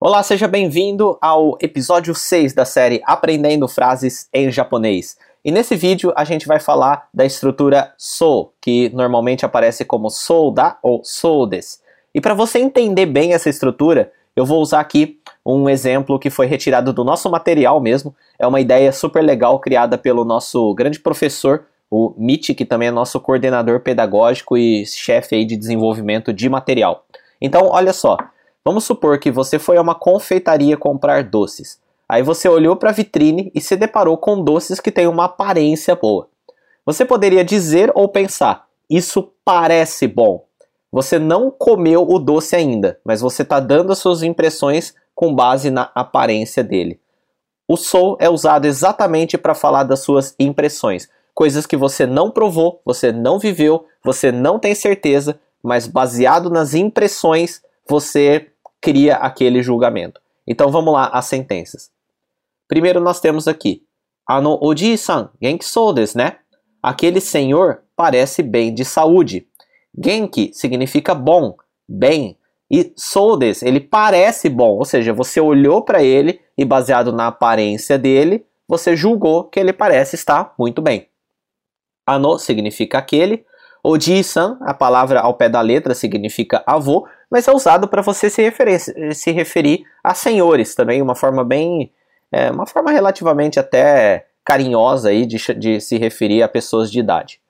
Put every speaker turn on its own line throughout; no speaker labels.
Olá, seja bem-vindo ao episódio 6 da série Aprendendo Frases em Japonês. E nesse vídeo a gente vai falar da estrutura so, que normalmente aparece como sou da ou sou des. E para você entender bem essa estrutura, eu vou usar aqui um exemplo que foi retirado do nosso material mesmo. É uma ideia super legal criada pelo nosso grande professor, o Mitch, que também é nosso coordenador pedagógico e chefe de desenvolvimento de material. Então, olha só, Vamos supor que você foi a uma confeitaria comprar doces. Aí você olhou para a vitrine e se deparou com doces que têm uma aparência boa. Você poderia dizer ou pensar: Isso parece bom. Você não comeu o doce ainda, mas você está dando as suas impressões com base na aparência dele. O sou é usado exatamente para falar das suas impressões, coisas que você não provou, você não viveu, você não tem certeza, mas baseado nas impressões você cria aquele julgamento. Então vamos lá as sentenças. Primeiro nós temos aqui Ano oji-san genki desu né? Aquele senhor parece bem de saúde. Genki significa bom, bem. E sou desu, ele parece bom, ou seja, você olhou para ele e baseado na aparência dele, você julgou que ele parece estar muito bem. Ano significa aquele, Oji-san, a palavra ao pé da letra significa avô, mas é usado para você se referir, se referir a senhores também, uma forma bem, é, uma forma relativamente até carinhosa aí de, de se referir a pessoas de idade.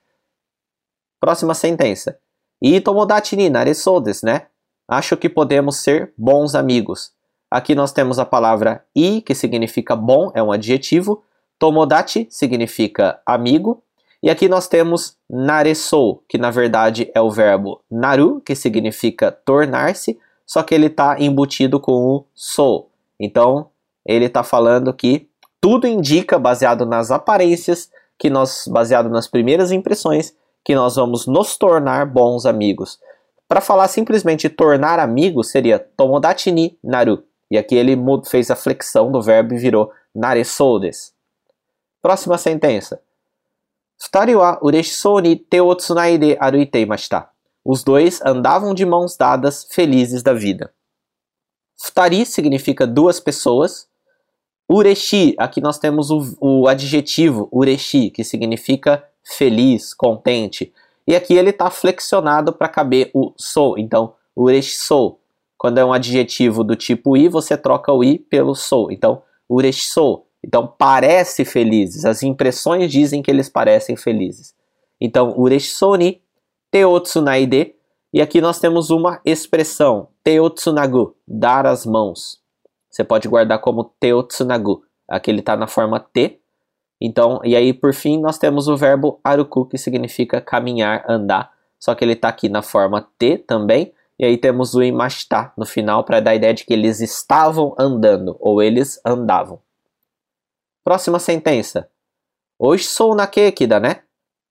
Próxima sentença. E tomodachi ni naresou desu, né? Acho que podemos ser bons amigos. Aqui nós temos a palavra i, que significa bom, é um adjetivo. Tomodachi significa amigo. E aqui nós temos naresou, que na verdade é o verbo naru, que significa tornar-se, só que ele está embutido com o sou. Então, ele está falando que tudo indica, baseado nas aparências, que nós, baseado nas primeiras impressões, que nós vamos nos tornar bons amigos. Para falar simplesmente tornar amigo seria tomodachi ni naru. E aqui ele fez a flexão do verbo e virou naresou des. Próxima sentença. 二人は嬉しそうに手をつないで歩いていました。Os dois andavam de mãos dadas, felizes da vida. Futari significa duas pessoas. Ureshi, aqui nós temos o, o adjetivo ureshi, que significa feliz, contente. E aqui ele está flexionado para caber o sou. Então, ureshi sou. Quando é um adjetivo do tipo i, você troca o i pelo sou. Então, ureshi sou então, parece felizes. As impressões dizem que eles parecem felizes. Então, ureshoni teotsunaide. E aqui nós temos uma expressão, teotsunagu, dar as mãos. Você pode guardar como teotsunagu. Aqui ele está na forma T. Então, e aí por fim nós temos o verbo aruku, que significa caminhar, andar. Só que ele está aqui na forma T também. E aí temos o imashita no final para dar a ideia de que eles estavam andando, ou eles andavam. Próxima sentença. sou na da né?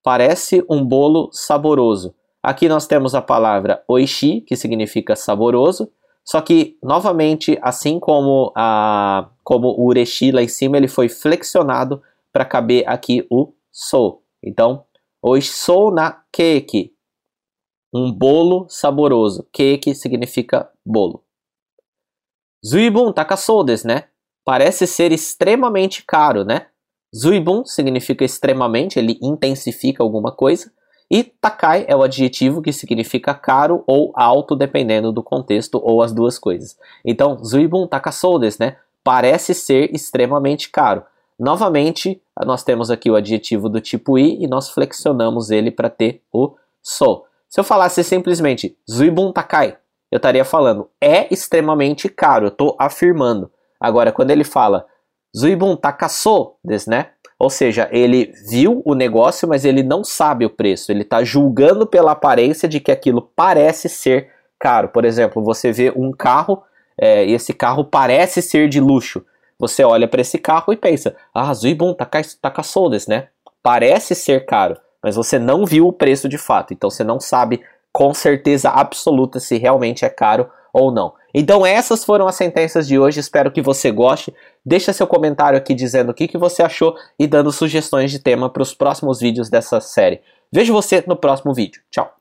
Parece um bolo saboroso. Aqui nós temos a palavra oishi, que significa saboroso, só que, novamente, assim como, a, como o ureshi lá em cima, ele foi flexionado para caber aqui o sou. Então, sou na keki, um bolo saboroso. Keki significa bolo. Zuibun takasou desu, né? Parece ser extremamente caro, né? Zuibun significa extremamente, ele intensifica alguma coisa. E takai é o adjetivo que significa caro ou alto, dependendo do contexto, ou as duas coisas. Então, zuibun takasou desu, né? Parece ser extremamente caro. Novamente, nós temos aqui o adjetivo do tipo i e nós flexionamos ele para ter o so. Se eu falasse simplesmente zuibun takai, eu estaria falando é extremamente caro, eu estou afirmando. Agora, quando ele fala Zuibun takaso des, né? Ou seja, ele viu o negócio, mas ele não sabe o preço. Ele está julgando pela aparência de que aquilo parece ser caro. Por exemplo, você vê um carro é, e esse carro parece ser de luxo. Você olha para esse carro e pensa, ah, Zuibun takaso des, né? Parece ser caro, mas você não viu o preço de fato. Então você não sabe com certeza absoluta se realmente é caro ou não. Então essas foram as sentenças de hoje, espero que você goste. Deixa seu comentário aqui dizendo o que, que você achou e dando sugestões de tema para os próximos vídeos dessa série. Vejo você no próximo vídeo. Tchau!